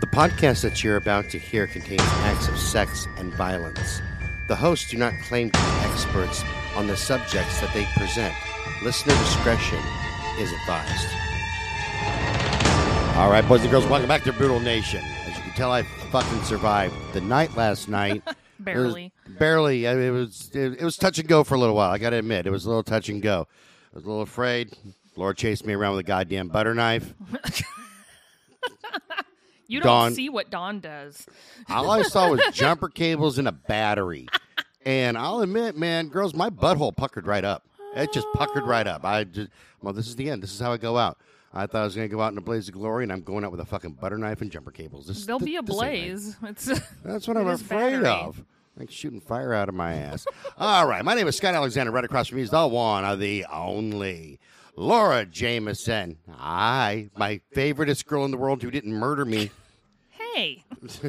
The podcast that you're about to hear contains acts of sex and violence. The hosts do not claim to be experts on the subjects that they present. Listener discretion is advised. All right, boys and girls, welcome back to Brutal Nation. As you can tell, I fucking survived the night last night. Barely. It was, barely. I mean, It was it, it was touch and go for a little while. I got to admit, it was a little touch and go. I was a little afraid. Laura chased me around with a goddamn butter knife. You don't see what Dawn does. All I saw was jumper cables and a battery. And I'll admit, man, girls, my butthole puckered right up. It just puckered right up. I just, well, this is the end. This is how I go out. I thought I was going to go out in a blaze of glory, and I'm going out with a fucking butter knife and jumper cables. This, There'll th- be a this ain't right. blaze. It's That's what I'm afraid battery. of. Like shooting fire out of my ass. All right, my name is Scott Alexander. Right across from me is the one, of the only Laura Jameson. I, my favoriteest girl in the world who didn't murder me. Hey,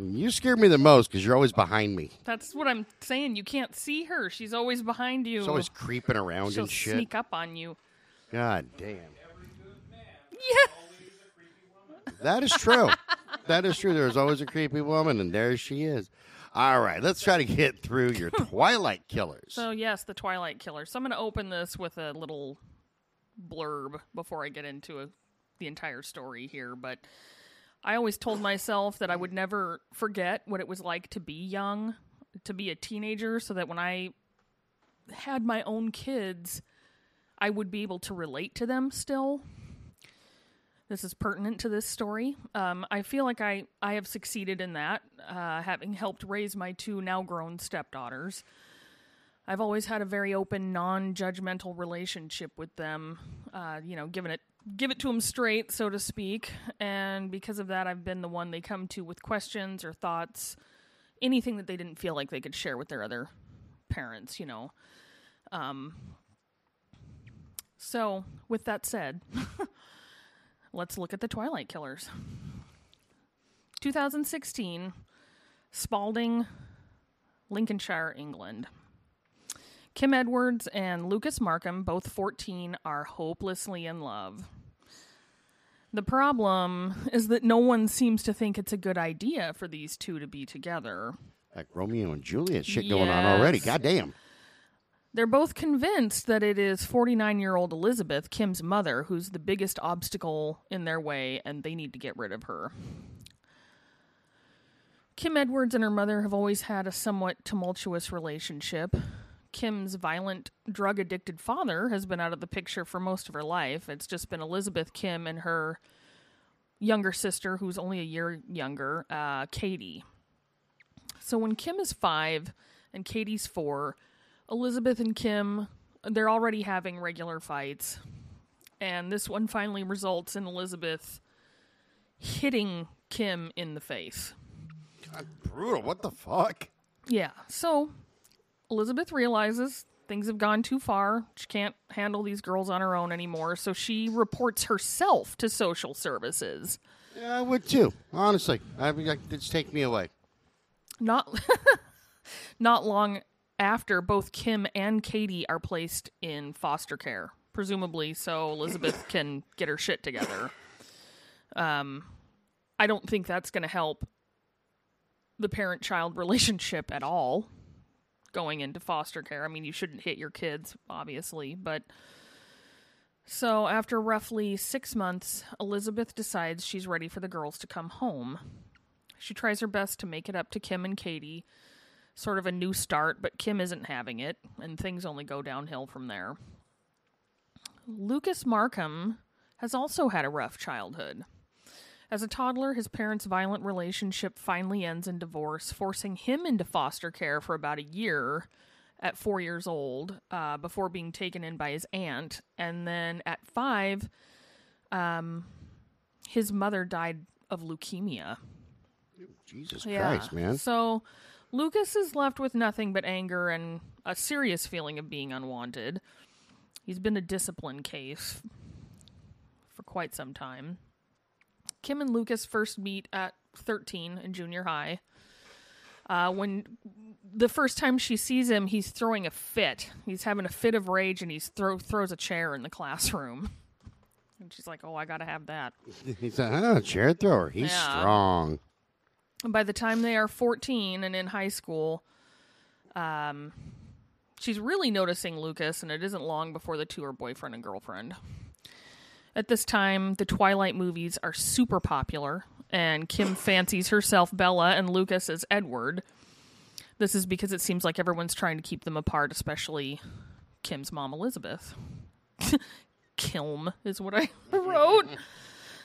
You scare me the most because you're always behind me. that's what I'm saying. You can't see her. She's always behind you. She's always creeping around She'll and shit. sneak up on you. God damn. Yeah. That is true. that is true. There's always a creepy woman, and there she is. All right, let's try to get through your Twilight Killers. So yes, the Twilight Killer. So I'm going to open this with a little blurb before I get into a, the entire story here. But I always told myself that I would never forget what it was like to be young, to be a teenager, so that when I had my own kids, I would be able to relate to them still. This is pertinent to this story. Um, I feel like I, I have succeeded in that, uh, having helped raise my two now grown stepdaughters. I've always had a very open, non-judgmental relationship with them. Uh, you know, giving it give it to them straight, so to speak. And because of that, I've been the one they come to with questions or thoughts, anything that they didn't feel like they could share with their other parents. You know. Um, so, with that said, let's look at the Twilight Killers. 2016, Spalding, Lincolnshire, England. Kim Edwards and Lucas Markham, both 14, are hopelessly in love. The problem is that no one seems to think it's a good idea for these two to be together. Like Romeo and Juliet shit going on already. Yes. God damn. They're both convinced that it is 49 year old Elizabeth, Kim's mother, who's the biggest obstacle in their way, and they need to get rid of her. Kim Edwards and her mother have always had a somewhat tumultuous relationship. Kim's violent, drug addicted father has been out of the picture for most of her life. It's just been Elizabeth Kim and her younger sister, who's only a year younger, uh, Katie. So when Kim is five and Katie's four, Elizabeth and Kim, they're already having regular fights. And this one finally results in Elizabeth hitting Kim in the face. God, brutal. What the fuck? Yeah. So Elizabeth realizes things have gone too far. She can't handle these girls on her own anymore. So she reports herself to social services. Yeah, I would too. Honestly, I mean, like, just take me away. Not not long after both Kim and Katie are placed in foster care, presumably so Elizabeth can get her shit together. Um I don't think that's going to help the parent-child relationship at all going into foster care. I mean, you shouldn't hit your kids obviously, but so after roughly 6 months, Elizabeth decides she's ready for the girls to come home. She tries her best to make it up to Kim and Katie. Sort of a new start, but Kim isn't having it, and things only go downhill from there. Lucas Markham has also had a rough childhood. As a toddler, his parents' violent relationship finally ends in divorce, forcing him into foster care for about a year at four years old uh, before being taken in by his aunt. And then at five, um, his mother died of leukemia. Jesus Christ, man. So Lucas is left with nothing but anger and a serious feeling of being unwanted. He's been a discipline case for quite some time. Kim and Lucas first meet at 13 in junior high. Uh, when the first time she sees him, he's throwing a fit. He's having a fit of rage and he throw, throws a chair in the classroom. And she's like, "Oh, I got to have that." He's a oh, chair thrower. He's Yeah. strong. And by the time they are 14 and in high school, um, she's really noticing Lucas, and it isn't long before the two are boyfriend and girlfriend. At this time, the Twilight movies are super popular, and Kim fancies herself Bella and Lucas as Edward. This is because it seems like everyone's trying to keep them apart, especially Kim's mom, Elizabeth. Kilm is what I wrote.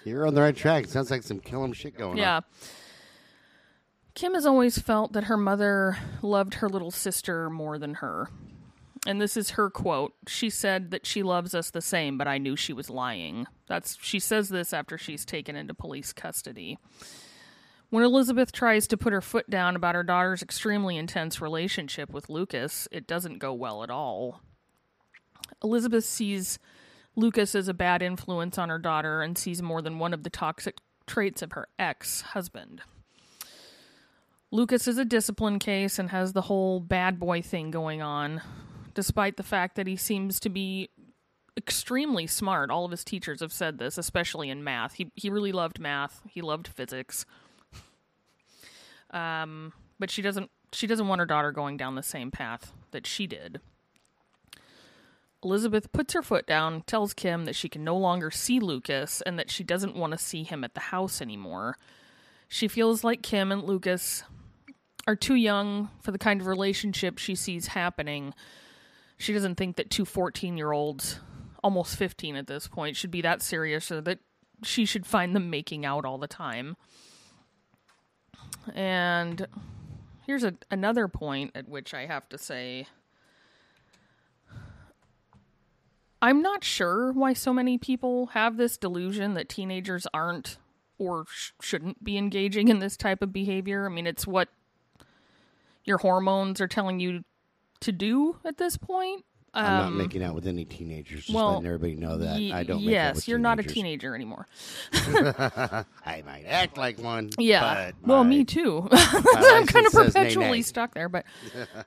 You're on the right track. Sounds like some kill 'em shit going Yeah. on. Yeah. Kim has always felt that her mother loved her little sister more than her. And this is her quote. She said that she loves us the same, but I knew she was lying. That's she says this after she's taken into police custody. When Elizabeth tries to put her foot down about her daughter's extremely intense relationship with Lucas, it doesn't go well at all. Elizabeth sees Lucas as a bad influence on her daughter and sees more than one of the toxic traits of her ex husband. Lucas is a discipline case and has the whole bad boy thing going on, despite the fact that he seems to be extremely smart. All of his teachers have said this, especially in math. He he really loved math. He loved physics. Um, but she doesn't she doesn't want her daughter going down the same path that she did. Elizabeth puts her foot down, tells Kim that she can no longer see Lucas and that she doesn't want to see him at the house anymore. She feels like Kim and Lucas are too young for the kind of relationship she sees happening. She doesn't think that two 14 year olds, almost 15 at this point, should be that serious or that she should find them making out all the time. And here's a, another point at which I have to say I'm not sure why so many people have this delusion that teenagers aren't or sh- shouldn't be engaging in this type of behavior. I mean, it's what your hormones are telling you to do at this point. I'm not Um, making out with any teenagers. Just well, letting everybody know that Ye- I don't. Make out yes, you're not a teenager anymore. I might act like one. Yeah. but well, my- me too. I'm kind of says nay, perpetually nay. stuck there, but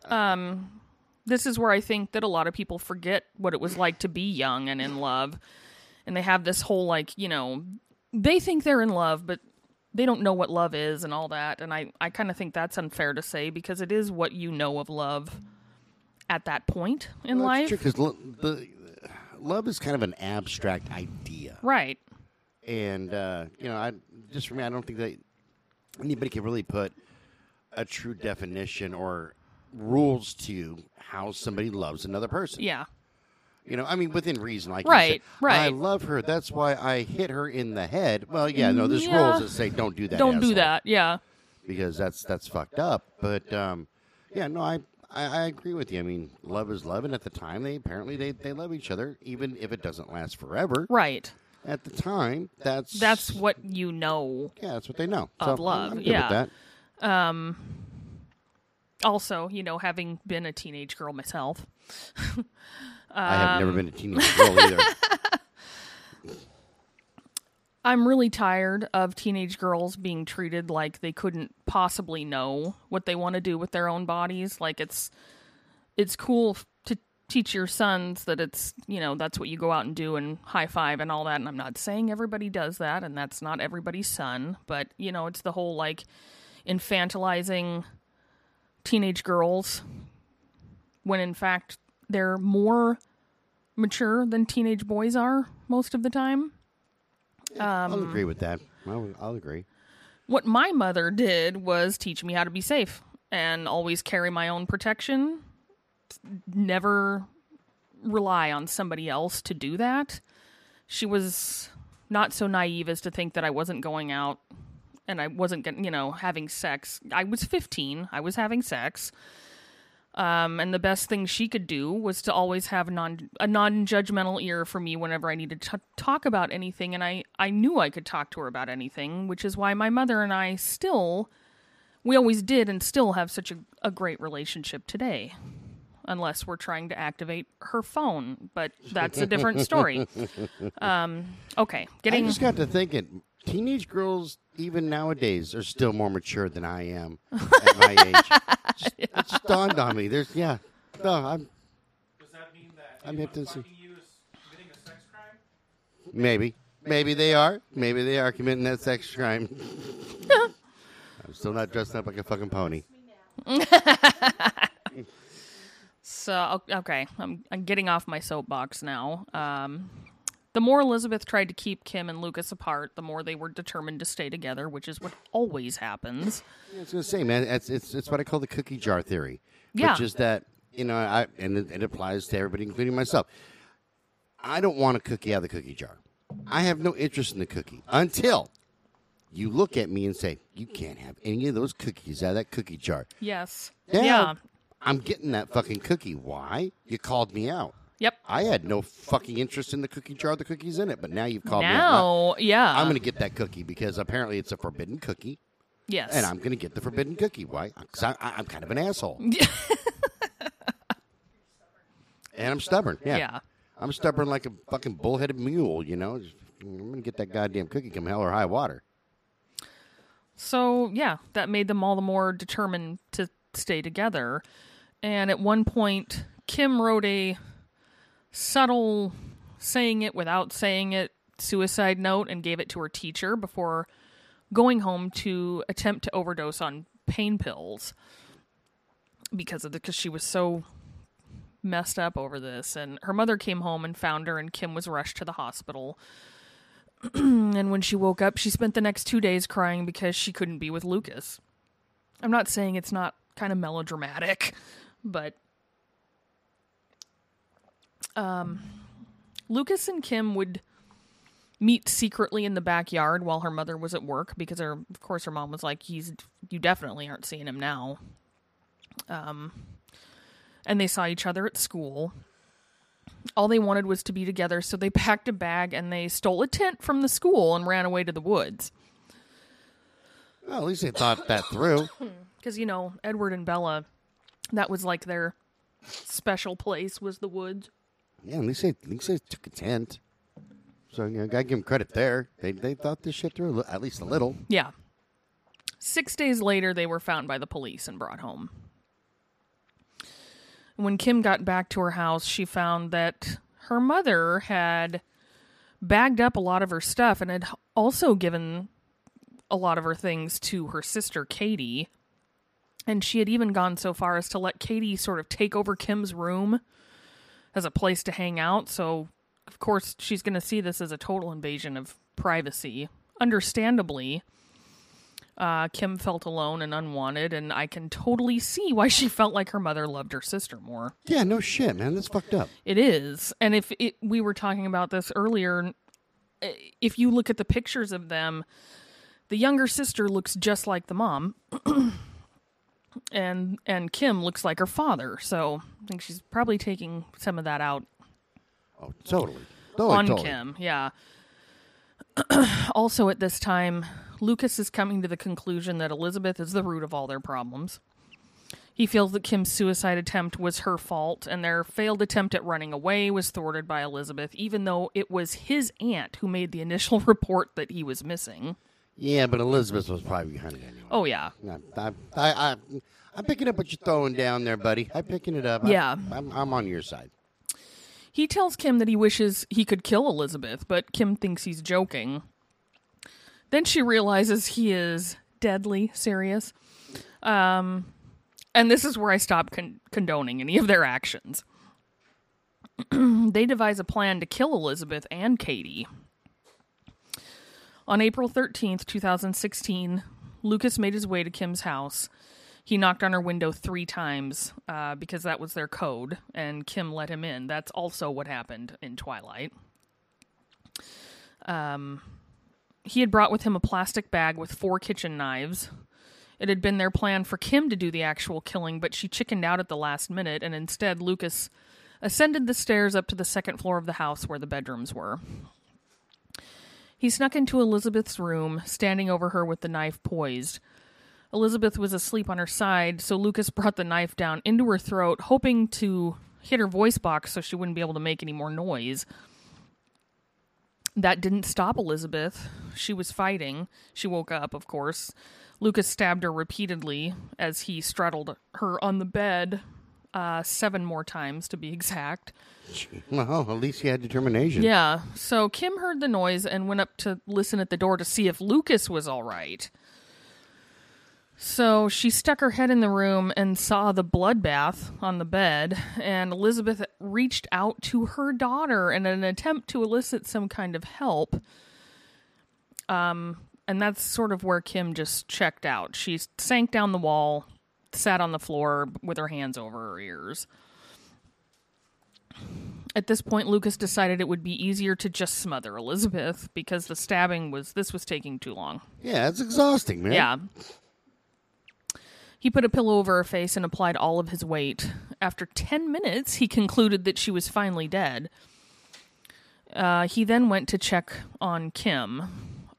um, this is where I think that a lot of people forget what it was like to be young and in love, and they have this whole like you know they think they're in love, but they don't know what love is and all that. And I I kind of think that's unfair to say because it is what you know of love at that point in Well, life, that's true because the love is kind of an abstract idea, right? and uh, you know, I just for me, I don't think that anybody can really put a true definition or rules to how somebody loves another person. Yeah, You know, I mean, within reason, like Right, said, I love her. That's why I hit her in the head. Well, yeah, no, there's Yeah. rules that say don't do that. don't do that. Yeah, because that's that's fucked up. But um, yeah, no, I, I I agree with you. I mean, love is love, and at the time, they apparently they they love each other, even if it doesn't last forever. right. At the time, that's That's what you know. yeah, that's what they know Of So, I'm- love, I'm yeah. with that. Also, you know, having been a teenage girl myself, I have Um, never been a teenage girl either. I'm really tired of teenage girls being treated like they couldn't possibly know what they want to do with their own bodies. Like it's it's cool to teach your sons that it's, you know, that's what you go out and do and high five and all that. And I'm not saying everybody does that and that's not everybody's son, but you know, it's the whole like infantilizing teenage girls when in fact they're more mature than teenage boys are most of the time. Um, I'll agree with that. I'll, I'll agree. what my mother did was teach me how to be safe and always carry my own protection. Never rely on somebody else to do that. She was not so naive as to think that i wasn't going out and i wasn't getting you know having sex. I was 15 i was having sex um, and the best thing she could do was to always have non a non-judgmental ear for me whenever I needed to talk about anything, and I I knew I could talk to her about anything, which is why my mother and I still, we always did, and still have such a, a great relationship today, unless we're trying to activate her phone, but that's a different story. Um, okay, I just got to thinking, teenage girls, even nowadays, are still more mature than I am at my age. Just, It just dawned on me. There's, yeah, no, I'm. Does that mean that I'm hip to see- you is committing a sex crime? Maybe. Maybe they are. Maybe they are committing that sex crime. I'm still not dressed up like a fucking pony. So okay, I'm I'm getting off my soapbox now. Um, the more Elizabeth tried to keep Kim and Lucas apart, the more they were determined to stay together, which is what always happens. I was gonna say, man, it's it's, it's what I call the cookie jar theory, Yeah. which is that you know, I and it, it applies to everybody, including myself. I don't want a cookie out of the cookie jar. I have no interest in the cookie until you look at me and say, "You can't have any of those cookies out of that cookie jar." Yes. Yeah. Yeah. I'm getting that fucking cookie. Why? You called me out. Yep. I had no fucking interest in the cookie jar, the cookies in it, but now you've called me out. Now, yeah. I'm going to get that cookie because apparently it's a forbidden cookie, yes. and I'm going to get the forbidden cookie. Why? Because I'm kind of an asshole. and I'm stubborn. Yeah. Yeah. I'm stubborn like a fucking bullheaded mule, you know? I'm going to get that goddamn cookie come hell or high water. So, yeah, that made them all the more determined to stay together. And at one point, Kim wrote a subtle saying it without saying it suicide note and gave it to her teacher before going home to attempt to overdose on pain pills because of the because she was so messed up over this and her mother came home and found her and Kim was rushed to the hospital and when she woke up, she spent the next two days crying because she couldn't be with Lucas. I'm not saying it's not kind of melodramatic, but um, Lucas and Kim would meet secretly in the backyard while her mother was at work because her, of course, her mom was like, "He's you definitely aren't seeing him now." Um, and they saw each other at school all they wanted was to be together, so they packed a bag and they stole a tent from the school and ran away to the woods. Well, at least they thought that through. Because, you know, Edward and Bella, that was like their special place, was the woods. Yeah, at least they, at least they took a tent. So, you know, gotta give them credit there. They, they thought this shit through, at least a little. Yeah. Six days later, they were found by the police and brought home. When Kim got back to her house, she found that her mother had bagged up a lot of her stuff and had also given a lot of her things to her sister, Katie. And she had even gone so far as to let Katie sort of take over Kim's room as a place to hang out. So, of course, she's going to see this as a total invasion of privacy. Understandably, uh, Kim felt alone and unwanted, and I can totally see why she felt like her mother loved her sister more. Yeah, no shit, man. That's fucked up. It is. And if it, we were talking about this earlier, eh, if you look at the pictures of them, the younger sister looks just like the mom. and and Kim looks like her father. So I think she's probably taking some of that out Oh, totally. Totally, on totally. Kim. Yeah. also, at this time, Lucas is coming to the conclusion that Elizabeth is the root of all their problems. He feels that Kim's suicide attempt was her fault, and their failed attempt at running away was thwarted by Elizabeth, even though it was his aunt who made the initial report that he was missing. Yeah, but Elizabeth was probably behind it anyway. Oh, yeah. I, I, I, I, I'm picking up what you're throwing down there, buddy. I'm picking it up. I- Yeah. I'm, I'm on your side. He tells Kim that he wishes he could kill Elizabeth, but Kim thinks he's joking. Then she realizes he is deadly serious. Um, and this is where I stop con- condoning any of their actions. they devise a plan to kill Elizabeth and Katie. On April 13th, 2016, Lucas made his way to Kim's house. He knocked on her window three times uh, because that was their code, and Kim let him in. That's also what happened in Twilight. Um, he had brought with him a plastic bag with four kitchen knives. It had been their plan for Kim to do the actual killing, but she chickened out at the last minute, and instead, Lucas ascended the stairs up to the second floor of the house where the bedrooms were. He snuck into Elizabeth's room, standing over her with the knife poised. Elizabeth was asleep on her side, so Lucas brought the knife down into her throat, hoping to hit her voice box so she wouldn't be able to make any more noise. That didn't stop Elizabeth. She was fighting. She woke up, of course. Lucas stabbed her repeatedly as he straddled her on the bed uh, seven more times to be exact. Well, at least he had determination. Yeah. So Kim heard the noise and went up to listen at the door to see if Lucas was all right. So she stuck her head in the room and saw the bloodbath on the bed, and Elizabeth reached out to her daughter in an attempt to elicit some kind of help. Um, and that's sort of where Kim just checked out. She sank down the wall, sat on the floor with her hands over her ears. At this point, Lucas decided it would be easier to just smother Elizabeth because the stabbing was this was taking too long. Yeah, it's exhausting, man. Yeah. He put a pillow over her face and applied all of his weight. After 10 minutes, he concluded that she was finally dead. Uh, he then went to check on Kim.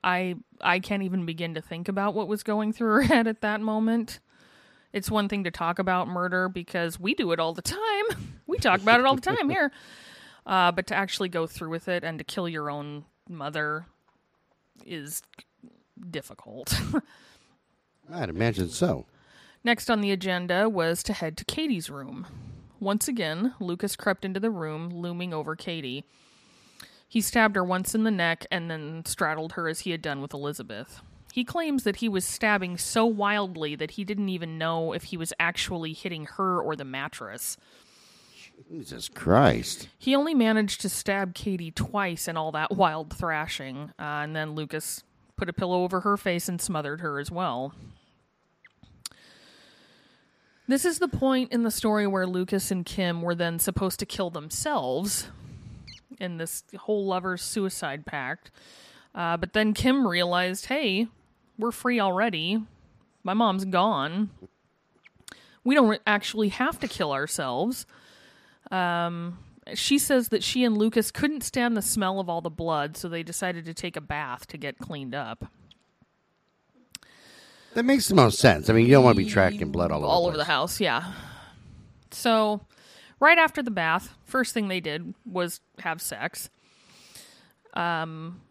I I can't even begin to think about what was going through her head at that moment. It's one thing to talk about murder because we do it all the time. We talk about it all the time here. Uh, but to actually go through with it and to kill your own mother is difficult. I'd imagine so. Next on the agenda was to head to Katie's room. Once again, Lucas crept into the room, looming over Katie. He stabbed her once in the neck and then straddled her as he had done with Elizabeth. He claims that he was stabbing so wildly that he didn't even know if he was actually hitting her or the mattress. Jesus Christ. He only managed to stab Katie twice in all that wild thrashing, uh, and then Lucas put a pillow over her face and smothered her as well. This is the point in the story where Lucas and Kim were then supposed to kill themselves in this whole lovers suicide pact. Uh, but then Kim realized, hey, we're free already. My mom's gone. We don't re- actually have to kill ourselves. Um, she says that she and Lucas couldn't stand the smell of all the blood, so they decided to take a bath to get cleaned up. That makes the most sense. I mean, you don't want to be tracking blood all over, all the over the house, yeah. So, right after the bath, first thing they did was have sex. Um,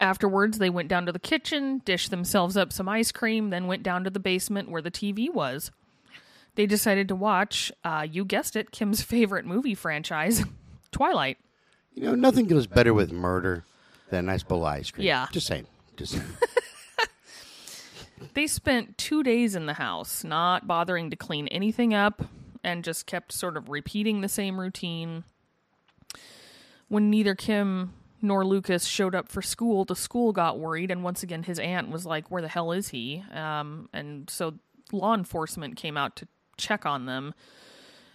afterwards, they went down to the kitchen, dished themselves up some ice cream, then went down to the basement where the TV was. They decided to watch, uh, you guessed it, Kim's favorite movie franchise, Twilight. You know, nothing goes better with murder than a nice bowl of ice cream. Yeah. Just saying. Just saying. They spent two days in the house, not bothering to clean anything up, and just kept sort of repeating the same routine. When neither Kim nor Lucas showed up for school, the school got worried, and once again, his aunt was like, Where the hell is he? Um, and so law enforcement came out to check on them.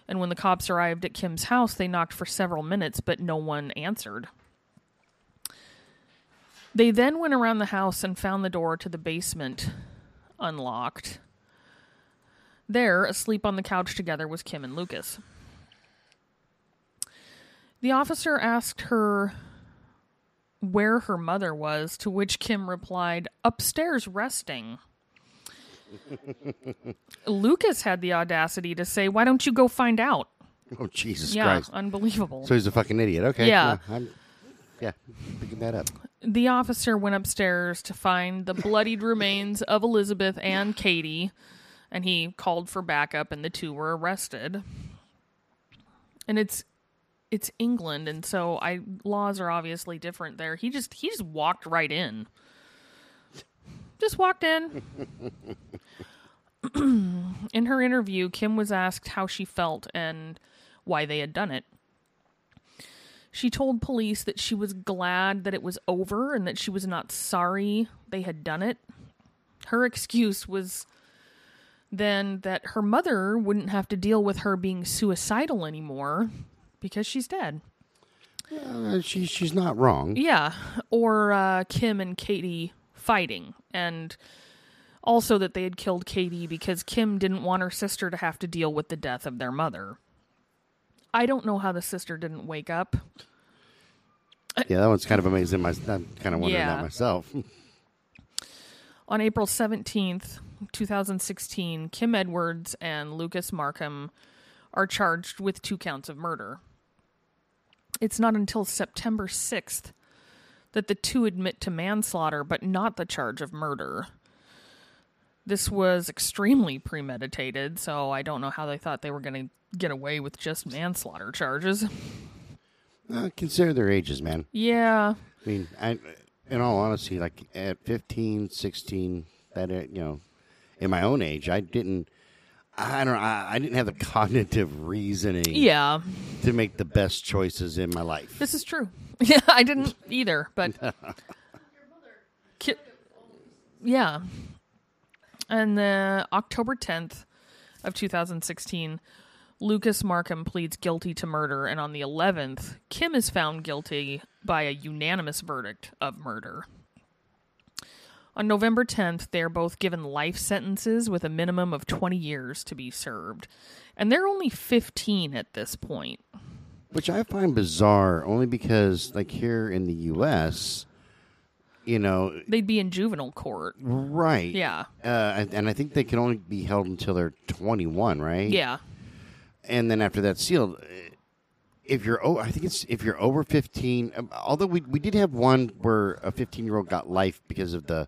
And when the cops arrived at Kim's house, they knocked for several minutes, but no one answered. They then went around the house and found the door to the basement unlocked. There, asleep on the couch together, was Kim and Lucas. The officer asked her where her mother was, to which Kim replied, upstairs resting. Lucas had the audacity to say, Why don't you go find out? oh, Jesus yeah, Christ. unbelievable. So he's a fucking idiot. Okay. Yeah. I'm, yeah, picking that up. the officer went upstairs to find the bloodied remains of Elizabeth and Katie, and he called for backup, and the two were arrested. And it's it's England, and so I laws are obviously different there. He just he just walked right in. Just walked in. in her interview, Kim was asked how she felt and why they had done it. She told police that she was glad that it was over and that she was not sorry they had done it. Her excuse was then that her mother wouldn't have to deal with her being suicidal anymore because she's dead. Uh, she, she's not wrong. Yeah, or uh, Kim and Katie fighting, and also that they had killed Katie because Kim didn't want her sister to have to deal with the death of their mother. I don't know how the sister didn't wake up. Yeah, that one's kind of amazing. My, I'm kind of wondering Yeah. that myself. On April 17th, 2016, Kim Edwards and Lucas Markham are charged with two counts of murder. It's not until September 6th that the two admit to manslaughter, but not the charge of murder. This was extremely premeditated, so I don't know how they thought they were going to get away with just manslaughter charges. Uh, consider their ages, man. Yeah. I mean, I, in all honesty, like at 15, 16, that uh, you know, in my own age, I didn't. I don't. I, I didn't have the cognitive reasoning Yeah. to make the best choices in my life. This is true. Yeah, I didn't either, but Ki- yeah. And the October 10th of 2016, Lucas Markham pleads guilty to murder and on the 11th, Kim is found guilty by a unanimous verdict of murder. On November 10th, they are both given life sentences with a minimum of 20 years to be served. And they're only 15 at this point. Which I find bizarre, only because, like here in the U.S., you know, They'd be in juvenile court. right? Yeah. Uh, and, and I think they can only be held until they're 21, right? Yeah. And then after that's sealed, if you're, oh, I think it's if you're over 15. um, Although we we did have one where a 15 year old got life because of the,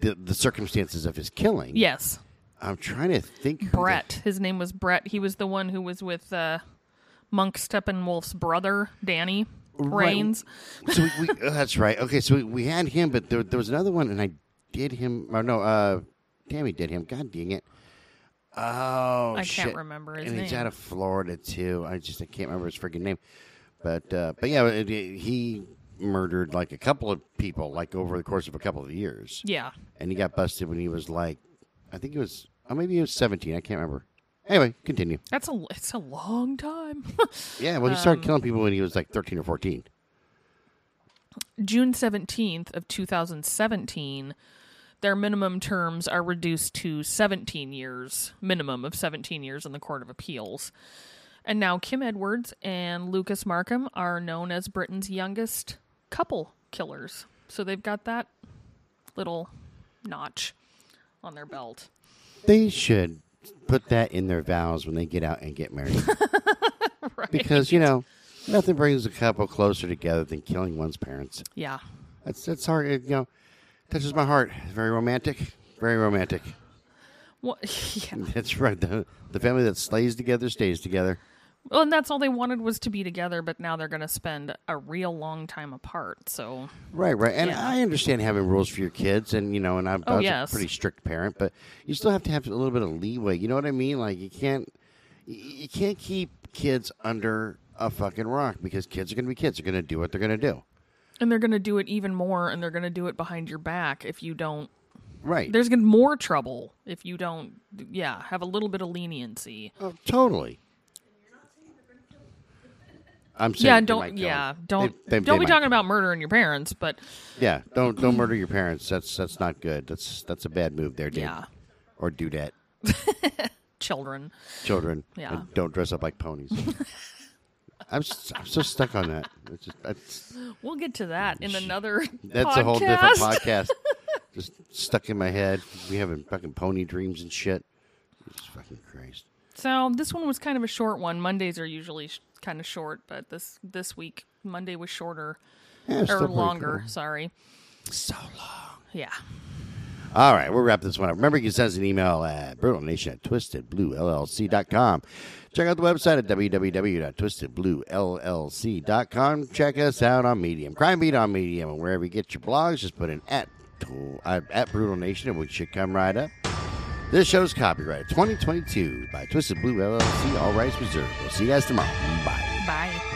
the the circumstances of his killing. Yes. I'm trying to think. Brett. His name was Brett. He was the one who was with uh, Monk Steppenwolf's brother, Danny Right. Rains. so we, we oh, that's right. Okay, so we, we had him, but there, there was another one, and I did him. Or no, uh, Tammy did him. God dang it! Oh, I shit. can't remember his name. and he's out of Florida too. I just I can't remember his freaking name. But uh, but yeah, he murdered like a couple of people, like over the course of a couple of years, Yeah. and he got busted when he was like, I think he was, oh maybe he was seventeen. I can't remember. Anyway, continue. That's a it's a long time. Yeah, well, he Um, started killing people when he was like thirteen or fourteen. June 17th of 2017, their minimum terms are reduced to 17 years, minimum of 17 years in the Court of Appeals. And now Kim Edwards and Lucas Markham are known as Britain's youngest couple killers. So they've got that little notch on their belt. They should put that in their vows when they get out and get married. Right. because, you know, nothing brings a couple closer together than killing one's parents. Yeah. That's that's hard, it, you know, touches my heart. Very romantic. Very romantic. Well, yeah. That's right. The, the family that slays together stays together. Well, and that's all they wanted was to be together, but now they're going to spend a real long time apart. So, Right, right. And Yeah. I understand having rules for your kids, and, you know, and I'm, Oh, yes. a pretty strict parent, but you still have to have a little bit of leeway. You know what I mean? Like, you can't, you- you can't keep kids under a fucking rock because kids are going to be kids. They're going to do what they're going to do. and they're going to do it even more, and they're going to do it behind your back if you don't. Right. There's going to be more trouble if you don't. Yeah, have a little bit of leniency. Oh, totally. I'm saying yeah, don't. Yeah, don't. They- they- don't they be talking about murdering your parents, but Yeah, don't don't murder your parents. That's that's not good. That's that's a bad move there, dude. yeah, Or do that, children. children. Yeah. and don't dress up like ponies. I'm I'm so stuck on that. It's just, that's We'll get to that in another. that's a whole different podcast. podcast. just stuck in my head. We having fucking pony dreams and shit. Jesus fucking Christ. So this one was kind of a short one. Mondays are usually sh- kind of short, but this this week Monday was shorter Yeah, it's still or longer. cool. Sorry. So long. Yeah. All right, we'll wrap this one up. Remember, you can send us an email at brutalnation at twistedbluellc.com. Check out the website at www.twistedbluellc.com. Check us out on Medium. Crime Beat on Medium. And wherever you get your blogs, just put in at, uh, at Brutal Nation and we should come right up. This show's copyright 2022 by Twisted Blue LLC. All rights reserved. We'll see you guys tomorrow. Bye. Bye.